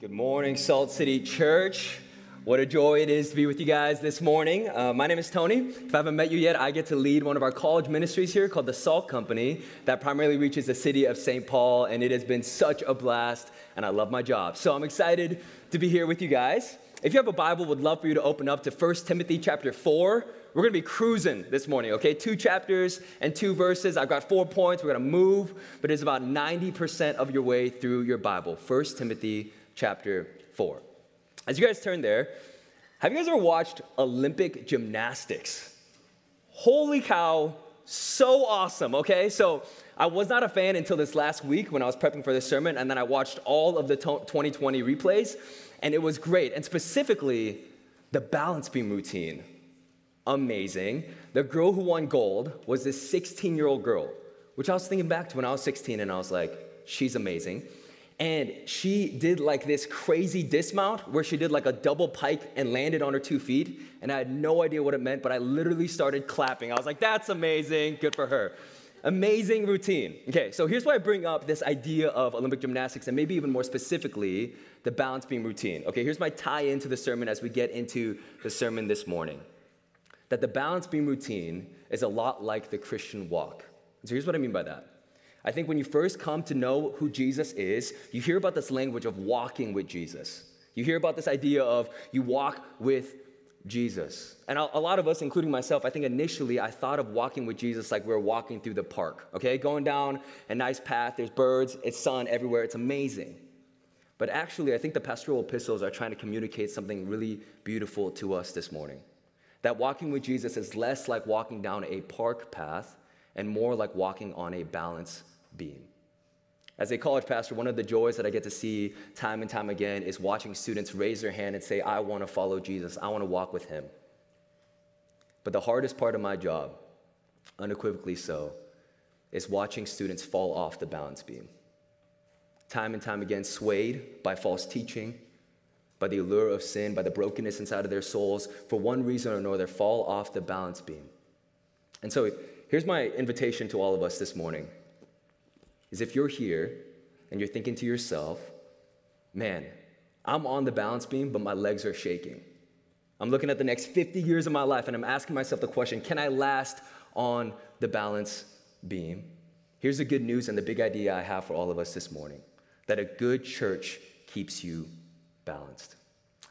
Good morning, Salt City Church. What a joy it is to be with you guys this morning. Uh, my name is Tony. If I haven't met you yet, I get to lead one of our college ministries here called the Salt Company that primarily reaches the city of St. Paul, and it has been such a blast, and I love my job. So I'm excited to be here with you guys. If you have a Bible, would love for you to open up to 1 Timothy chapter 4. We're going to be cruising this morning, okay? Two chapters and two verses. I've got four points. We're going to move, but it's about 90% of your way through your Bible. 1 Timothy chapter 4. As you guys turn there, have you guys ever watched Olympic gymnastics? Holy cow, so awesome, okay? So I was not a fan until this last week when I was prepping for this sermon, and then I watched all of the 2020 replays, and it was great. And specifically, the balance beam routine. Amazing. The girl who won gold was this 16 year old girl, which I was thinking back to when I was 16, and I was like, she's amazing and she did like this crazy dismount where she did like a double pike and landed on her two feet. And i had no idea what it meant but i literally started clapping. I was like that's amazing. Good for her. Amazing routine. Okay so here's why i bring up this idea of olympic gymnastics and maybe even more specifically the balance beam routine. Okay here's my tie into the sermon as we get into the sermon this morning that the balance beam routine is a lot like the christian walk. So here's what i mean by that I think when you first come to know who Jesus is, you hear about this language of walking with Jesus. You hear about this idea of you walk with Jesus. And a lot of us, including myself, I think initially I thought of walking with Jesus like we are walking through the park, okay? Going down a nice path, there's birds, it's sun everywhere, it's amazing. But actually, I think the pastoral epistles are trying to communicate something really beautiful to us this morning. That walking with Jesus is less like walking down a park path and more like walking on a balance beam. As a college pastor, one of the joys that I get to see time and time again is watching students raise their hand and say, I want to follow Jesus, I want to walk with him. But the hardest part of my job, unequivocally so, is watching students fall off the balance beam. Time and time again, swayed by false teaching, by the allure of sin, by the brokenness inside of their souls, for one reason or another, fall off the balance beam. And so here's my invitation to all of us this morning is if you're here and you're thinking to yourself, man, I'm on the balance beam, but my legs are shaking. I'm looking at the next 50 years of my life and I'm asking myself the question can I last on the balance beam? Here's the good news and the big idea I have for all of us this morning that a good church keeps you balanced.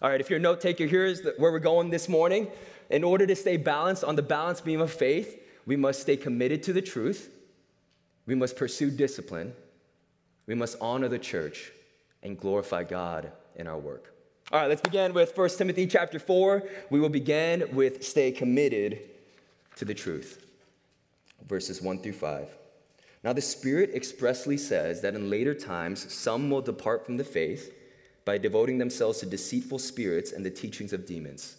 All right, if you're a note taker, here's where we're going this morning. In order to stay balanced on the balance beam of faith, we must stay committed to the truth we must pursue discipline. We must honor the church and glorify God in our work. All right, let's begin with 1 Timothy chapter 4. We will begin with stay committed to the truth. Verses 1 through 5. Now, the Spirit expressly says that in later times some will depart from the faith by devoting themselves to deceitful spirits and the teachings of demons,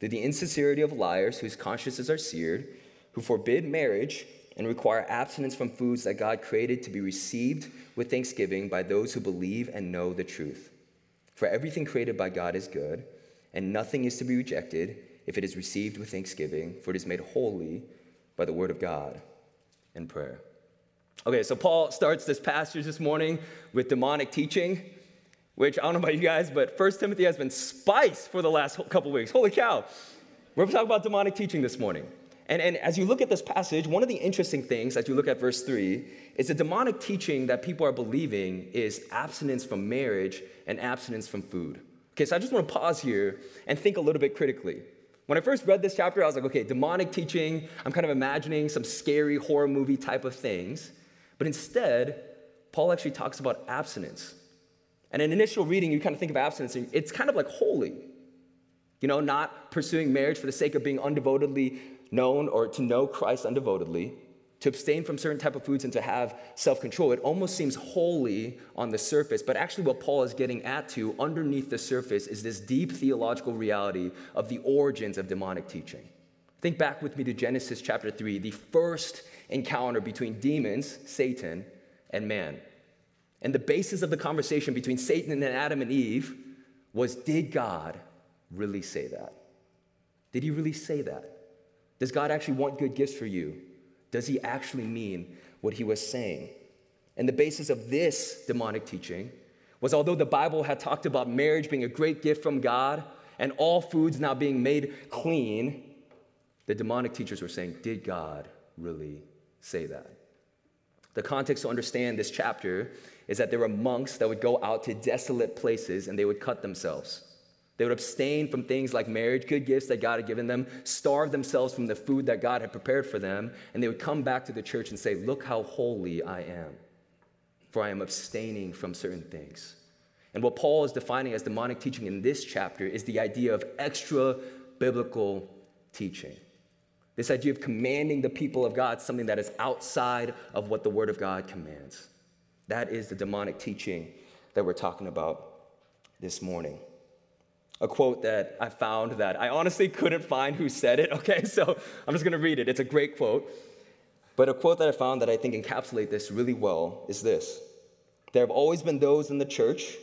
to the insincerity of liars whose consciences are seared, who forbid marriage and require abstinence from foods that God created to be received with thanksgiving by those who believe and know the truth. For everything created by God is good, and nothing is to be rejected if it is received with thanksgiving, for it is made holy by the word of God and prayer. Okay, so Paul starts this passage this morning with demonic teaching, which I don't know about you guys, but First Timothy has been spiced for the last couple weeks. Holy cow. We're talking about demonic teaching this morning. And, and as you look at this passage, one of the interesting things as you look at verse 3 is the demonic teaching that people are believing is abstinence from marriage and abstinence from food. Okay, so I just want to pause here and think a little bit critically. When I first read this chapter, I was like, okay, demonic teaching, I'm kind of imagining some scary horror movie type of things. But instead, Paul actually talks about abstinence. And in initial reading, you kind of think of abstinence, it's kind of like holy. You know, not pursuing marriage for the sake of being undevotedly known or to know Christ undevotedly, to abstain from certain type of foods and to have self-control it almost seems holy on the surface. But actually what paul is getting at to underneath the surface is this deep theological reality of the origins of demonic teaching. Think back with me to genesis chapter 3 the first encounter between demons satan and man. And the basis of the conversation between satan and adam and eve was did god really say that? Did he really say that does God actually want good gifts for you? Does he actually mean what he was saying? And the basis of this demonic teaching was although the Bible had talked about marriage being a great gift from God and all foods now being made clean, the demonic teachers were saying, Did God really say that? The context to understand this chapter is that there were monks that would go out to desolate places and they would cut themselves. They would abstain from things like marriage, good gifts that God had given them, starve themselves from the food that God had prepared for them, and they would come back to the church and say, Look how holy I am, for I am abstaining from certain things. And what Paul is defining as demonic teaching in this chapter is the idea of extra biblical teaching. This idea of commanding the people of God, something that is outside of what the Word of God commands. That is the demonic teaching that we're talking about this morning. A quote that I found that I honestly couldn't find who said it, okay? So I'm just gonna read it. It's a great quote. But a quote that I found that I think encapsulate this really well is this There have always been those in the church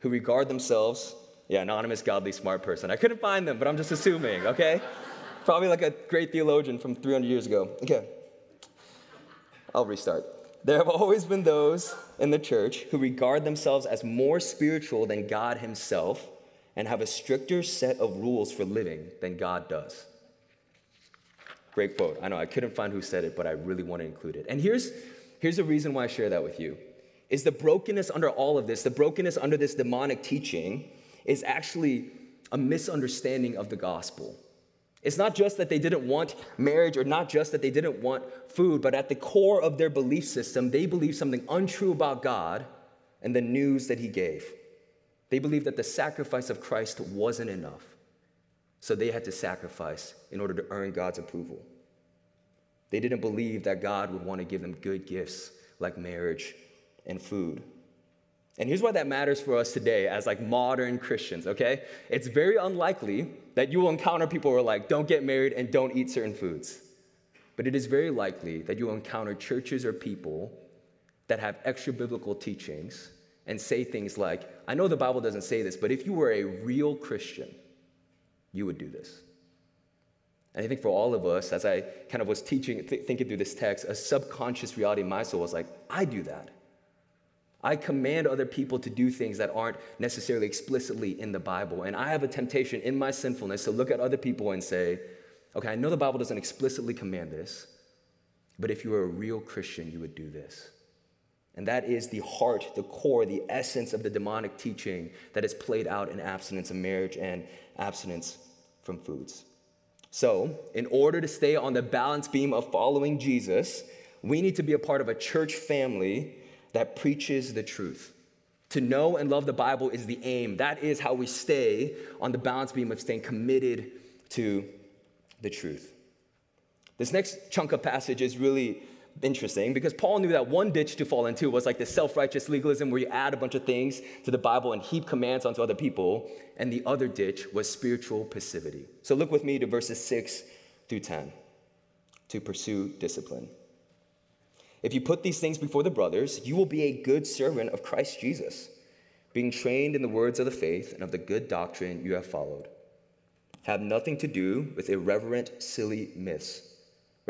who regard themselves, yeah, anonymous, godly, smart person. I couldn't find them, but I'm just assuming, okay? Probably like a great theologian from 300 years ago. Okay. I'll restart. There have always been those in the church who regard themselves as more spiritual than God Himself and have a stricter set of rules for living than God does. Great quote. I know I couldn't find who said it, but I really want to include it. And here's, here's the reason why I share that with you is the brokenness under all of this, the brokenness under this demonic teaching, is actually a misunderstanding of the gospel. It's not just that they didn't want marriage or not just that they didn't want food, but at the core of their belief system, they believe something untrue about God and the news that He gave. They believed that the sacrifice of Christ wasn't enough, so they had to sacrifice in order to earn God's approval. They didn't believe that God would want to give them good gifts like marriage and food. And here's why that matters for us today as like modern Christians, okay? It's very unlikely that you will encounter people who are like, don't get married and don't eat certain foods. But it is very likely that you will encounter churches or people that have extra biblical teachings and say things like, I know the Bible doesn't say this, but if you were a real Christian, you would do this. And I think for all of us, as I kind of was teaching, th- thinking through this text, a subconscious reality in my soul was like, I do that. I command other people to do things that aren't necessarily explicitly in the Bible. And I have a temptation in my sinfulness to look at other people and say, okay, I know the Bible doesn't explicitly command this, but if you were a real Christian, you would do this. And that is the heart, the core, the essence of the demonic teaching that is played out in abstinence of marriage and abstinence from foods. So, in order to stay on the balance beam of following Jesus, we need to be a part of a church family that preaches the truth. To know and love the Bible is the aim. That is how we stay on the balance beam of staying committed to the truth. This next chunk of passage is really interesting because Paul knew that one ditch to fall into was like the self righteous legalism where you add a bunch of things to the Bible and heap commands onto other people. And the other ditch was spiritual passivity. So look with me to verses 6 through 10 to pursue discipline. If you put these things before the brothers, you will be a good servant of Christ Jesus, being trained in the words of the faith and of the good doctrine you have followed. Have nothing to do with irreverent, silly myths.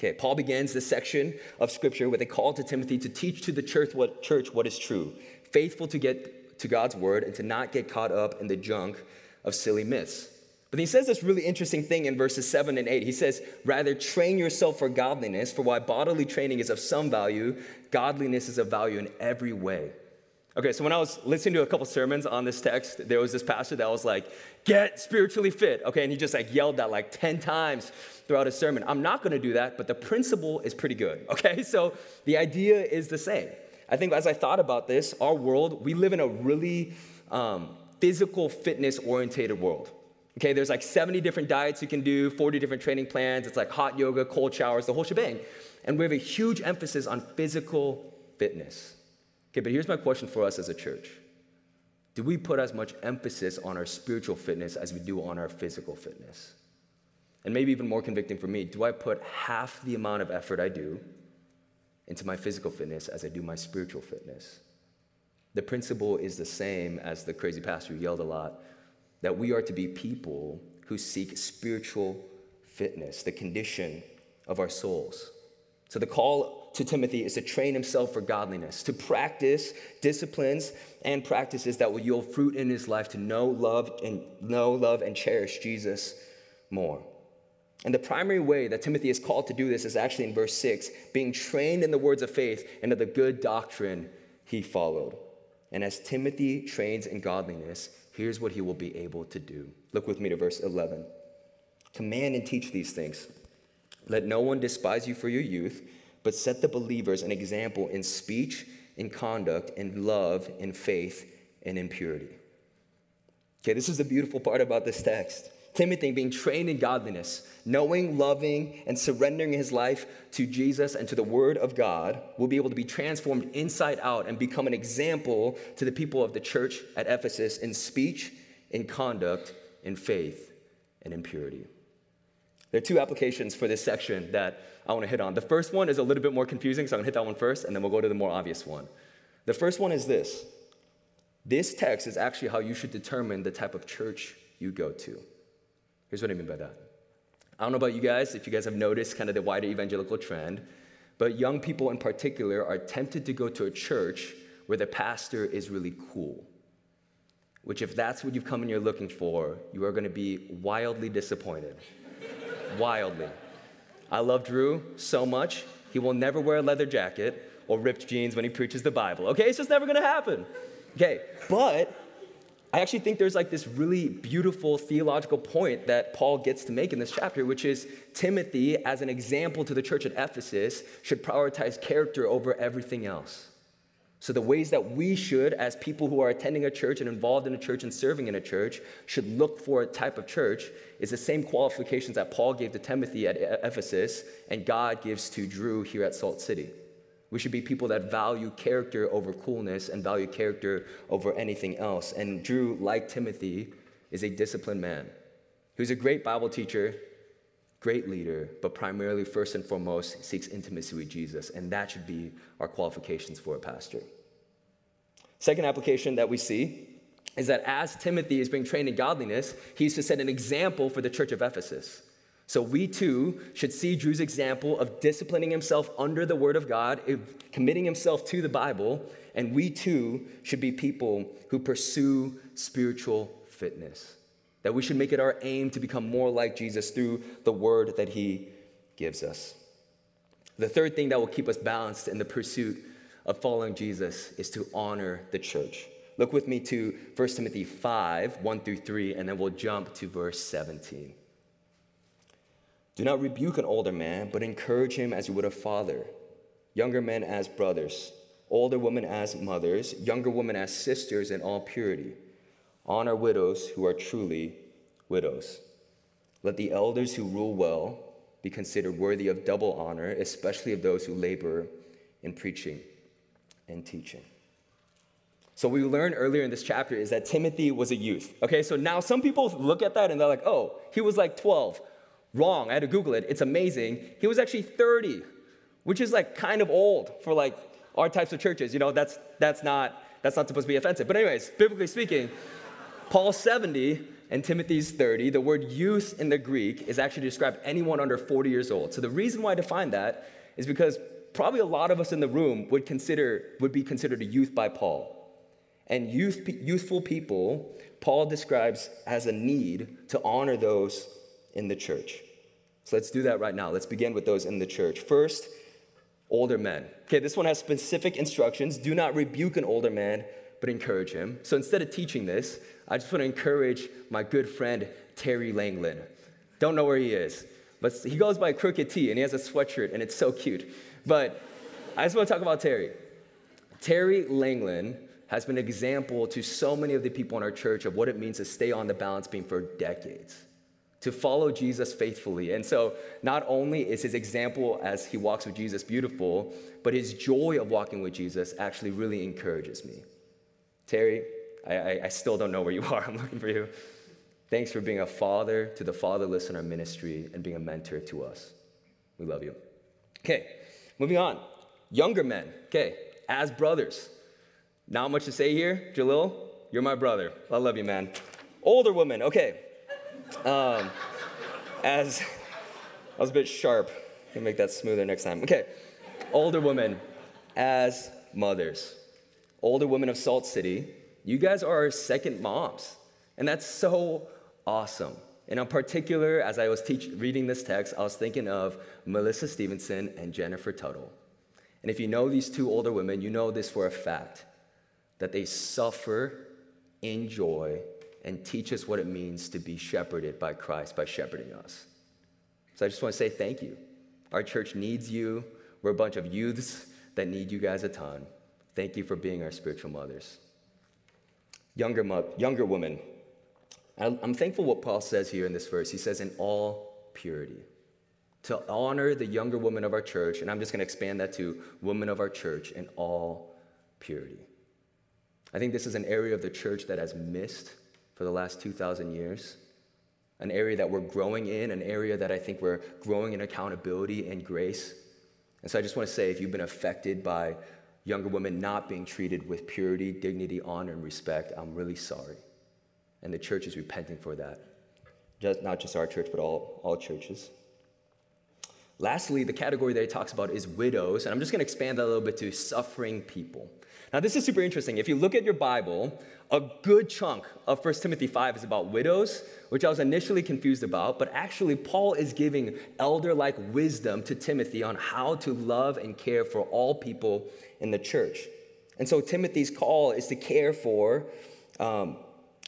Okay, Paul begins this section of scripture with a call to Timothy to teach to the church what, church what is true, faithful to get to God's word and to not get caught up in the junk of silly myths. But he says this really interesting thing in verses 7 and 8. He says, Rather, train yourself for godliness, for while bodily training is of some value, godliness is of value in every way Okay, so when I was listening to a couple sermons on this text, there was this pastor that was like, get spiritually fit. Okay, and he just like yelled that like 10 times throughout his sermon. I'm not gonna do that, but the principle is pretty good. Okay, so the idea is the same. I think as I thought about this, our world, we live in a really um, physical fitness orientated world. Okay, there's like 70 different diets you can do, 40 different training plans. It's like hot yoga, cold showers, the whole shebang. And we have a huge emphasis on physical fitness. Okay, but here's my question for us as a church Do we put as much emphasis on our spiritual fitness as we do on our physical fitness? and maybe even more convicting for me, do I put half the amount of effort I do into my physical fitness as I do my spiritual fitness? The principle is the same as the crazy pastor who yelled a lot that we are to be people who seek spiritual fitness, the condition of our souls. So the call to Timothy is to train himself for godliness, to practice disciplines and practices that will yield fruit in his life to know, love, and know, love, and cherish Jesus more. And the primary way that Timothy is called to do this is actually in verse 6 being trained in the words of faith and of the good doctrine he followed. And as Timothy trains in godliness, here's what he will be able to do. Look with me to verse 11. Command and teach these things. Let no one despise you for your youth, but set the believers an example in speech, in conduct, in love, in faith, and in purity. Okay, this is the beautiful part about this text. Timothy being trained in godliness, knowing, loving, and surrendering his life to Jesus and to the Word of God, will be able to be transformed inside out and become an example to the people of the church at Ephesus in speech, in conduct, in faith, and in purity. There are two applications for this section that I want to hit on. The first one is a little bit more confusing, so I'm going to hit that one first, and then we'll go to the more obvious one. The first one is this this text is actually how you should determine the type of church you go to. Here's what I mean by that. I don't know about you guys, if you guys have noticed kind of the wider evangelical trend, but young people in particular are tempted to go to a church where the pastor is really cool. Which, if that's what you've come and you're looking for, you are going to be wildly disappointed. Wildly. I love Drew so much, he will never wear a leather jacket or ripped jeans when he preaches the Bible. Okay, it's just never to happen. Okay, but I actually think there's like this really beautiful theological point that Paul gets to make in this chapter, which is Timothy, as an example to the church at Ephesus, should prioritize character over everything else. So, the ways that we should, as people who are attending a church and involved in a church and serving in a church, should look for a type of church is the same qualifications that Paul gave to Timothy at Ephesus and God gives to Drew here at Salt City. We should be people that value character over coolness and value character over anything else. And Drew, like Timothy, is a disciplined man who's a great Bible teacher, great leader, but primarily, first and foremost, seeks intimacy with Jesus. And that should be our qualifications for a pastor. Second application that we see is that as Timothy is being trained in godliness, he's to set an example for the church of Ephesus. So we too should see Drew's example of disciplining himself under the word of God, committing himself to the Bible, and we too should be people who pursue spiritual fitness. That we should make it our aim to become more like Jesus through the word that he gives us. The third thing that will keep us balanced in the pursuit of following Jesus is to honor the church. Look with me to 1 Timothy 5, 1 through 3, and then we'll jump to verse 17. Do not rebuke an older man, but encourage him as you would a father, younger men as brothers, older women as mothers, younger women as sisters in all purity. Honor widows who are truly widows. Let the elders who rule well be considered worthy of double honor, especially of those who labor in preaching and teaching. So, we learned earlier in this chapter is that Timothy was a youth. Okay, so now some people look at that and they're like, oh, he was like 12. Wrong. I had to Google it. It's amazing. He was actually 30, which is like kind of old for like our types of churches. You know, that's that's not that's not supposed to be offensive. But anyways, biblically speaking, Paul's 70 and Timothy's 30. The word youth in the Greek is actually to describe anyone under 40 years old. So the reason why I define that is because probably a lot of us in the room would consider would be considered a youth by Paul. And youth, youthful people, Paul describes as a need to honor those in the church. So let's do that right now. Let's begin with those in the church. First, older men. Okay, this one has specific instructions. Do not rebuke an older man, but encourage him. So instead of teaching this, I just want to encourage my good friend Terry Langland. Don't know where he is, but he goes by Crooked T and he has a sweatshirt and it's so cute. But I just want to talk about Terry. Terry Langland has been an example to so many of the people in our church of what it means to stay on the balance beam for decades to follow Jesus faithfully. And so, not only is his example as he walks with Jesus beautiful, but his joy of walking with Jesus actually really encourages me. Terry, I, I, I still don't know where you are. I'm looking for you. Thanks for being a father to the fatherless in our ministry and being a mentor to us. We love you. Okay, moving on. Younger men, okay, as brothers. Not much to say here. Jalil, you're my brother. I love you, man. Older women, okay. Um, as I was a bit sharp. Can make that smoother next time. Okay. Older women as mothers. Older women of Salt City, you guys are our second moms. And that's so awesome. And in particular, as I was teach, reading this text, I was thinking of Melissa Stevenson and Jennifer Tuttle. And if you know these two older women, you know this for a fact that they suffer, enjoy, and teach us what it means to be shepherded by Christ by shepherding us. So I just want to say thank you. Our church needs you. We're a bunch of youths that need you guys a ton. Thank you for being our spiritual mothers. Younger, younger women. I'm thankful what Paul says here in this verse. He says, in all purity. To honor the younger woman of our church, and I'm just going to expand that to women of our church in all purity. I think this is an area of the church that has missed for the last 2,000 years, an area that we're growing in, an area that I think we're growing in accountability and grace. And so I just want to say if you've been affected by younger women not being treated with purity, dignity, honor, and respect, I'm really sorry. And the church is repenting for that. Just, not just our church, but all, all churches. Lastly, the category that he talks about is widows, and I'm just going to expand that a little bit to suffering people. Now, this is super interesting. If you look at your Bible, a good chunk of 1 Timothy 5 is about widows, which I was initially confused about, but actually, Paul is giving elder like wisdom to Timothy on how to love and care for all people in the church. And so, Timothy's call is to care for um,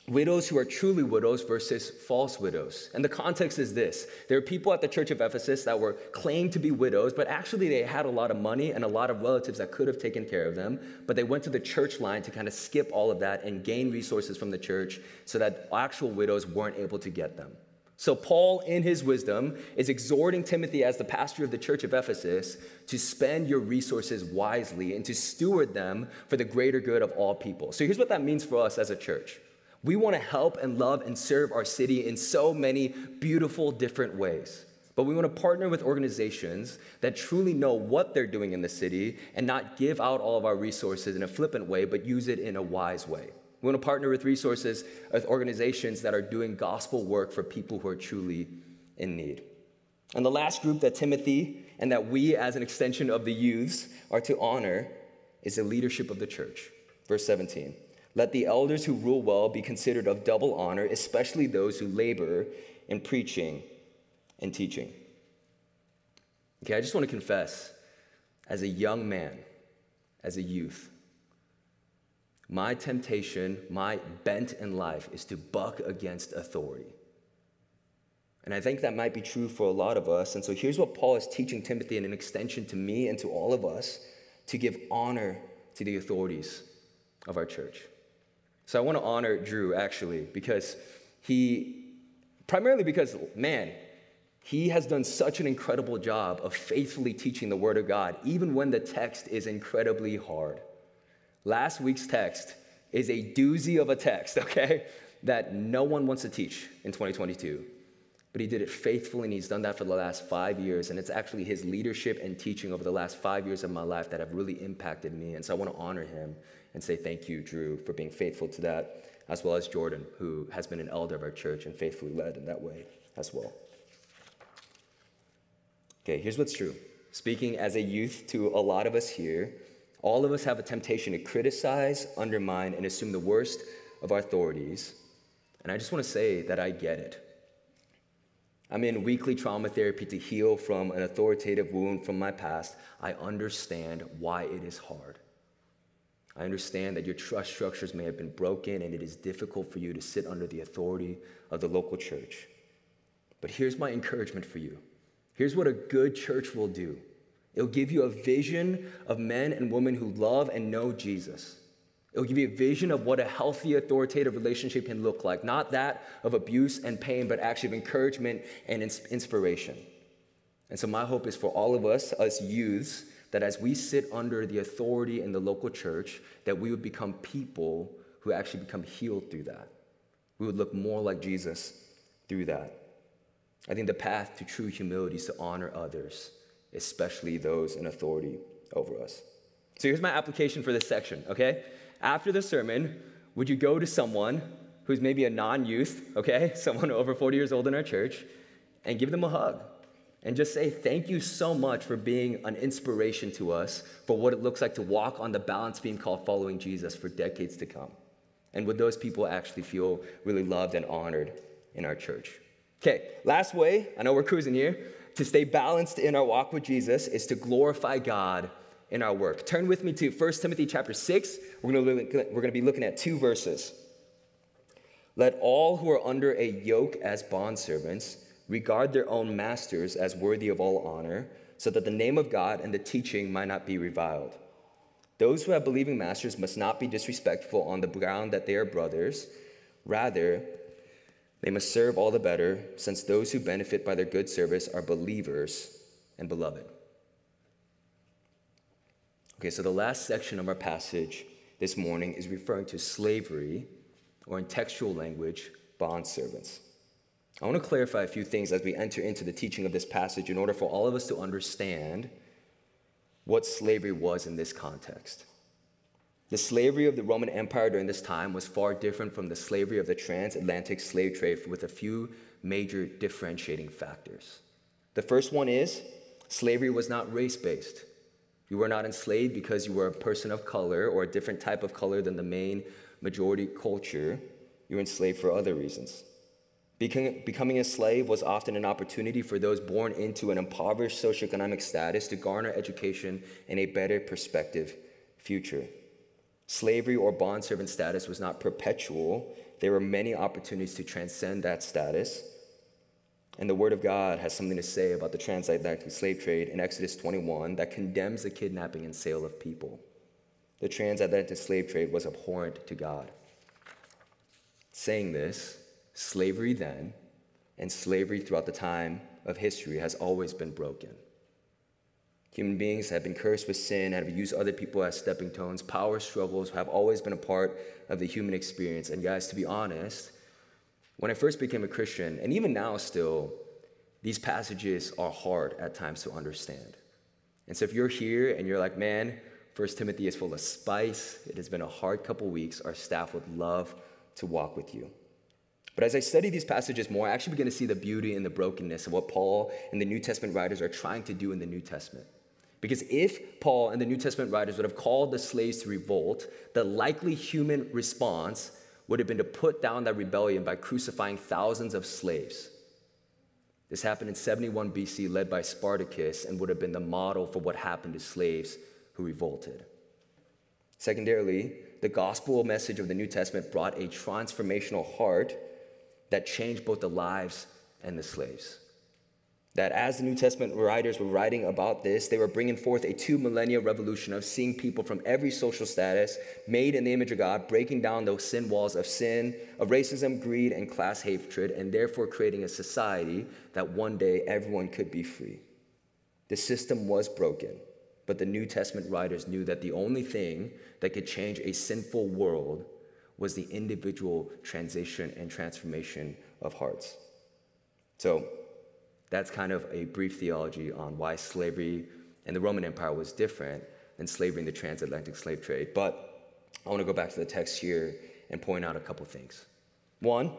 widows who are truly widows versus false widows. And the context is this there are people at the church of Ephesus that were claimed to be widows, but actually they had a lot of money and a lot of relatives that could have taken care of them. But they went to the church line to kind of skip all of that and gain resources from the church so that actual widows weren't able to get them. So, Paul, in his wisdom, is exhorting Timothy as the pastor of the church of Ephesus to spend your resources wisely and to steward them for the greater good of all people. So, here's what that means for us as a church. We want to help and love and serve our city in so many beautiful different ways. But we want to partner with organizations that truly know what they're doing in the city and not give out all of our resources in a flippant way, but use it in a wise way. We want to partner with resources, with organizations that are doing gospel work for people who are truly in need. And the last group that Timothy and that we, as an extension of the youths, are to honor is the leadership of the church. Verse 17. Let the elders who rule well be considered of double honor, especially those who labor in preaching and teaching. Okay, I just want to confess as a young man, as a youth, my temptation, my bent in life is to buck against authority. And I think that might be true for a lot of us. And so here's what Paul is teaching Timothy in an extension to me and to all of us to give honor to the authorities of our church. So I want to honor Drew actually because he, primarily because, man, he has done such an incredible job of faithfully teaching the Word of God, even when the text is incredibly hard. Last week's text is a doozy of a text, okay, that no one wants to teach in 2022. But he did it faithfully, and he's done that for the last five years. And it's actually his leadership and teaching over the last five years of my life that have really impacted me. And so I want to honor him and say thank you, Drew, for being faithful to that, as well as Jordan, who has been an elder of our church and faithfully led in that way as well. Okay, here's what's true. Speaking as a youth to a lot of us here, all of us have a temptation to criticize, undermine, and assume the worst of our authorities. And I just want to say that I get it. I'm in weekly trauma therapy to heal from an authoritative wound from my past. I understand why it is hard. I understand that your trust structures may have been broken and it is difficult for you to sit under the authority of the local church. But here's my encouragement for you. Here's what a good church will do it'll give you a vision of men and women who love and know Jesus. It'll give you a vision of what a healthy, authoritative relationship can look like. Not that of abuse and pain, but actually of encouragement and inspiration. And so, my hope is for all of us, us youths, that as we sit under the authority in the local church, that we would become people who actually become healed through that. we would look more like Jesus through that. I think the path to true humility is to honor others, especially those in authority over us. So here's my application for this section, okay? After the sermon, would you go to someone who's maybe a non youth, okay, someone over 40 years old in our church, and give them a hug? And just say, thank you so much for being an inspiration to us for what it looks like to walk on the balance beam called following Jesus for decades to come. And would those people actually feel really loved and honored in our church? Okay, last way, I know we're cruising here, to stay balanced in our walk with Jesus is to glorify God in our work. Turn with me to 1 Timothy chapter 6. We're going to, we're going to be looking at two verses. Let all who are under a yoke as bondservants regard their own masters as worthy of all honor, so that the name of God and the teaching might not be reviled. Those who have believing masters must not be disrespectful on the ground that they are brothers. Rather, they must serve all the better, since those who benefit by their good service are believers and beloved. Okay, so the last section of our passage this morning is referring to slavery, or in textual language, bond servants. I want to clarify a few things as we enter into the teaching of this passage in order for all of us to understand what slavery was in this context. The slavery of the Roman Empire during this time was far different from the slavery of the transatlantic slave trade with a few major differentiating factors. The first one is slavery was not race based. You were not enslaved because you were a person of color or a different type of color than the main majority culture. You were enslaved for other reasons. Becoming a slave was often an opportunity for those born into an impoverished socioeconomic status to garner education and a better perspective future. Slavery or bondservant status was not perpetual. There were many opportunities to transcend that status and the Word of God has something to say about the transatlantic slave trade in Exodus 21 that condemns the kidnapping and sale of people. The transatlantic slave trade was abhorrent to God. Saying this, slavery then and slavery throughout the time of history has always been broken. Human beings have been cursed with sin have used other people as stepping stones. Power struggles have always been a part of the human experience. And, guys, to be honest, when I first became a Christian, and even now still, these passages are hard at times to understand. And so if you're here and you're like, man, First Timothy is full of spice, it has been a hard couple weeks, our staff would love to walk with you. But as I study these passages more, I actually begin to see the beauty and the brokenness of what Paul and the New Testament writers are trying to do in the New Testament. Because if Paul and the New Testament writers would have called the slaves to revolt, the likely human response would have been to put down that rebellion by crucifying thousands of slaves. This happened in 71 BC, led by Spartacus, and would have been the model for what happened to slaves who revolted. Secondarily, the gospel message of the New Testament brought a transformational heart that changed both the lives and the slaves that as the New Testament writers were writing about this, they were bringing forth a two millennia revolution of seeing people from every social status made in the image of God, breaking down those sin walls of sin, of racism, greed, and class hatred, and therefore creating a society that one day everyone could be free. The system was broken, but the New Testament writers knew that the only thing that could change a sinful world was the individual transition and transformation of hearts. So, that's kind of a brief theology on why slavery in the Roman Empire was different than slavery in the transatlantic slave trade. But I want to go back to the text here and point out a couple things. One,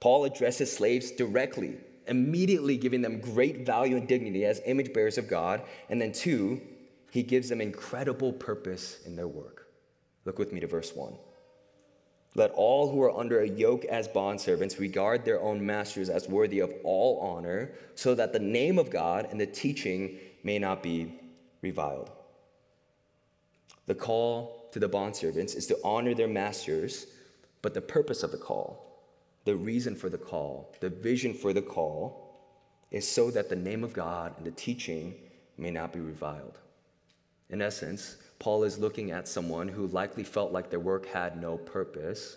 Paul addresses slaves directly, immediately giving them great value and dignity as image bearers of God. And then two, he gives them incredible purpose in their work. Look with me to verse 1. Let all who are under a yoke as bondservants regard their own masters as worthy of all honor, so that the name of God and the teaching may not be reviled. The call to the bondservants is to honor their masters, but the purpose of the call, the reason for the call, the vision for the call, is so that the name of God and the teaching may not be reviled. In essence, Paul is looking at someone who likely felt like their work had no purpose,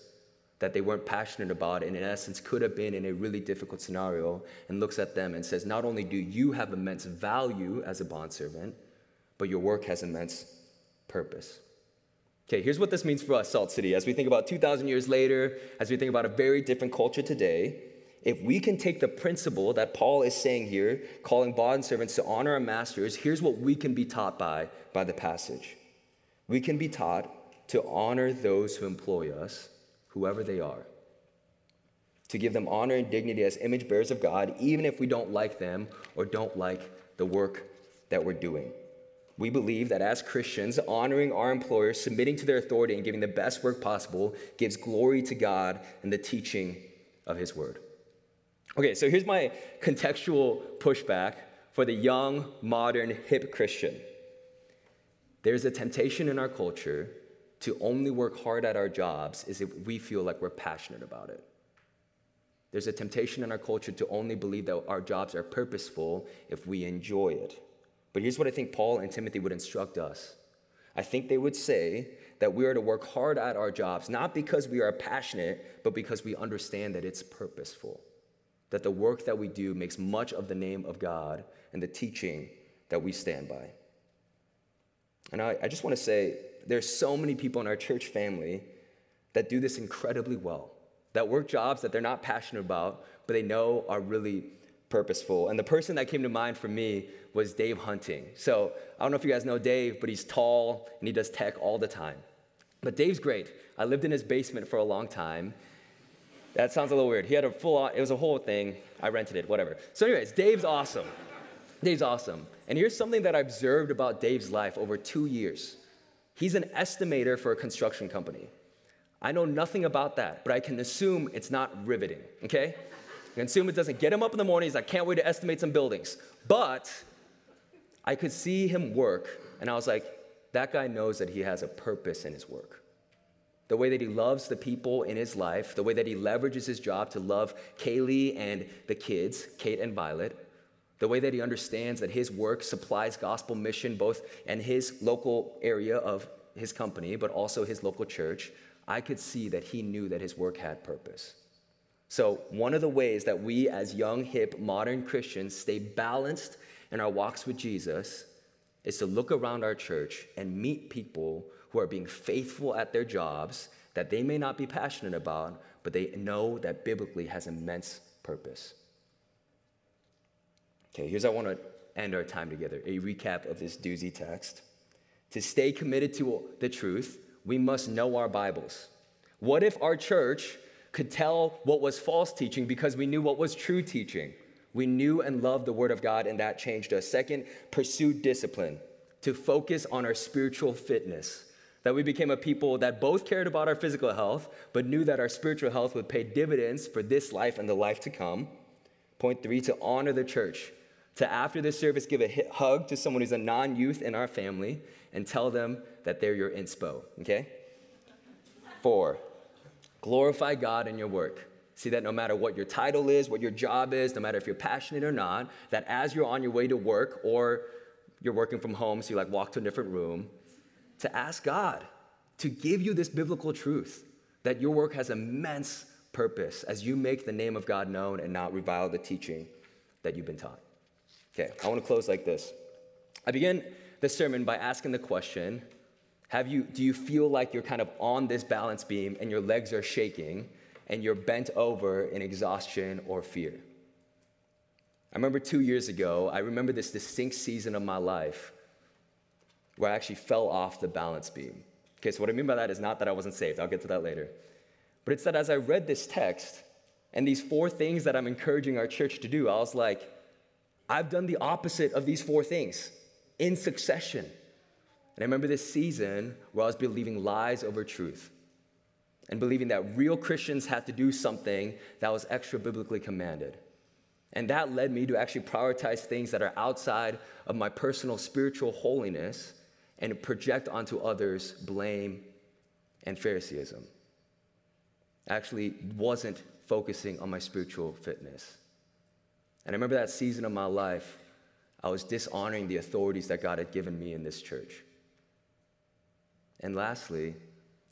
that they weren't passionate about, and in essence could have been in a really difficult scenario, and looks at them and says, Not only do you have immense value as a bondservant, but your work has immense purpose. Okay, here's what this means for us, Salt City. As we think about 2,000 years later, as we think about a very different culture today, if we can take the principle that Paul is saying here, calling bond servants to honor our masters, here's what we can be taught by by the passage. We can be taught to honor those who employ us, whoever they are, to give them honor and dignity as image bearers of God, even if we don't like them or don't like the work that we're doing. We believe that as Christians, honoring our employers, submitting to their authority, and giving the best work possible gives glory to God and the teaching of His word. Okay, so here's my contextual pushback for the young, modern, hip Christian. There's a temptation in our culture to only work hard at our jobs is if we feel like we're passionate about it. There's a temptation in our culture to only believe that our jobs are purposeful if we enjoy it. But here's what I think Paul and Timothy would instruct us. I think they would say that we are to work hard at our jobs, not because we are passionate, but because we understand that it's purposeful that the work that we do makes much of the name of God and the teaching that we stand by. And I, I just want to say there's so many people in our church family that do this incredibly well, that work jobs that they're not passionate about, but they know are really purposeful. And the person that came to mind for me was Dave Hunting. So I don't know if you guys know Dave, but he's tall and he does tech all the time. But Dave's great. I lived in his basement for a long time, that sounds a little weird. He had a full it was a whole thing. I rented it, whatever. So, anyways, Dave's awesome. Dave's awesome. And here's something that I observed about Dave's life over two years. He's an estimator for a construction company. I know nothing about that, but I can assume it's not riveting, okay? I can assume it doesn't get him up in the morning. I can't wait to estimate some buildings. But I could see him work, and I was like, that guy knows that he has a purpose in his work the way that he loves the people in his life, the way that he leverages his job to love Kaylee and the kids, Kate and Violet, the way that he understands that his work supplies gospel mission both in his local area of his company, but also his local church, I could see that he knew that his work had purpose. So, one of the ways that we as young, hip, modern Christians stay balanced in our walks with Jesus is to look around our church and meet people who are being faithful at their jobs that they may not be passionate about, but they know that biblically has immense purpose. Okay, here's how I want to end our time together a recap of this doozy text. To stay committed to the truth, we must know our Bibles. What if our church could tell what was false teaching because we knew what was true teaching? We knew and loved the Word of God, and that changed us. Second, pursue discipline to focus on our spiritual fitness that we became a people that both cared about our physical health, but knew that our spiritual health would pay dividends for this life and the life to come. Point three, to honor the church. To after this service, give a hug to someone who's a non youth in our family and tell them that they're your inspo, okay? Four, glorify God in your work. See that no matter what your title is, what your job is, no matter if you're passionate or not, that as you're on your way to work or you're working from home, so you like walk to a different room, to ask God to give you this biblical truth that your work has immense purpose as you make the name of God known and not revile the teaching that you've been taught. Okay, I want to close like this. I begin the sermon by asking the question have you, Do you feel like you're kind of on this balance beam and your legs are shaking and you're bent over in exhaustion or fear? I remember two years ago, I remember this distinct season of my life where I actually fell off the balance beam. Okay, so what I mean by that is not that I wasn't saved, I'll get to that later. But it's that as I read this text and these four things that I'm encouraging our church to do, I was like, I've done the opposite of these four things in succession. And I remember this season where I was believing lies over truth and believing that real Christians had to do something that was extra biblically commanded. And that led me to actually prioritize things that are outside of my personal spiritual holiness and project onto others blame and Phariseeism. Actually, wasn't focusing on my spiritual fitness. And I remember that season of my life, I was dishonoring the authorities that God had given me in this church. And lastly,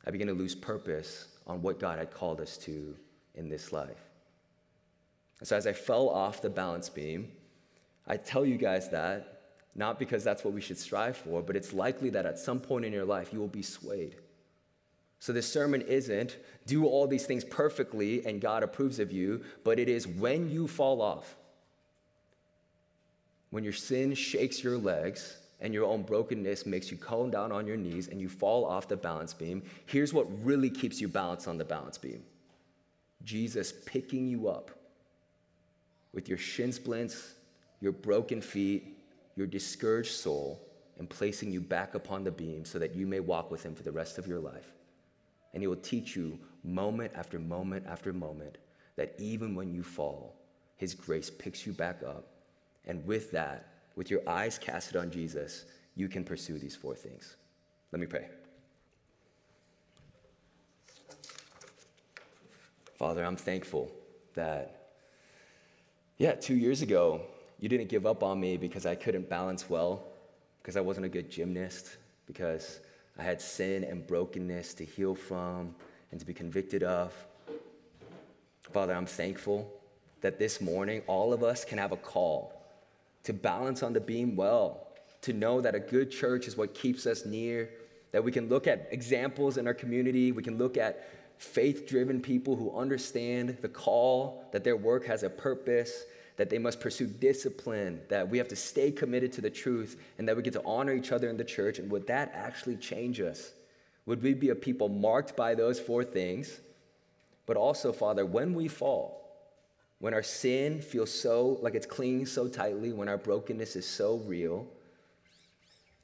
I began to lose purpose on what God had called us to in this life. And so as I fell off the balance beam, I tell you guys that not because that's what we should strive for, but it's likely that at some point in your life you will be swayed. So, this sermon isn't do all these things perfectly and God approves of you, but it is when you fall off, when your sin shakes your legs and your own brokenness makes you come down on your knees and you fall off the balance beam, here's what really keeps you balanced on the balance beam Jesus picking you up with your shin splints, your broken feet, your discouraged soul, and placing you back upon the beam so that you may walk with Him for the rest of your life. And He will teach you moment after moment after moment that even when you fall, His grace picks you back up. And with that, with your eyes casted on Jesus, you can pursue these four things. Let me pray. Father, I'm thankful that, yeah, two years ago, you didn't give up on me because I couldn't balance well, because I wasn't a good gymnast, because I had sin and brokenness to heal from and to be convicted of. Father, I'm thankful that this morning all of us can have a call to balance on the beam well, to know that a good church is what keeps us near, that we can look at examples in our community, we can look at faith driven people who understand the call, that their work has a purpose, that they must pursue discipline, that we have to stay committed to the truth, and that we get to honor each other in the church. And would that actually change us? Would we be a people marked by those four things? But also, Father, when we fall, when our sin feels so like it's clinging so tightly, when our brokenness is so real,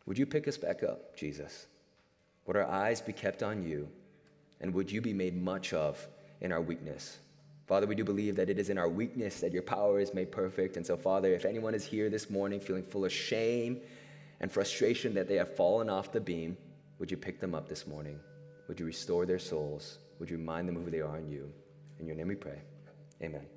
would you pick us back up, Jesus? Would our eyes be kept on you? And would you be made much of in our weakness? Father, we do believe that it is in our weakness that your power is made perfect. And so, Father, if anyone is here this morning feeling full of shame and frustration that they have fallen off the beam, would you pick them up this morning? Would you restore their souls? Would you remind them of who they are in you? In your name we pray. Amen.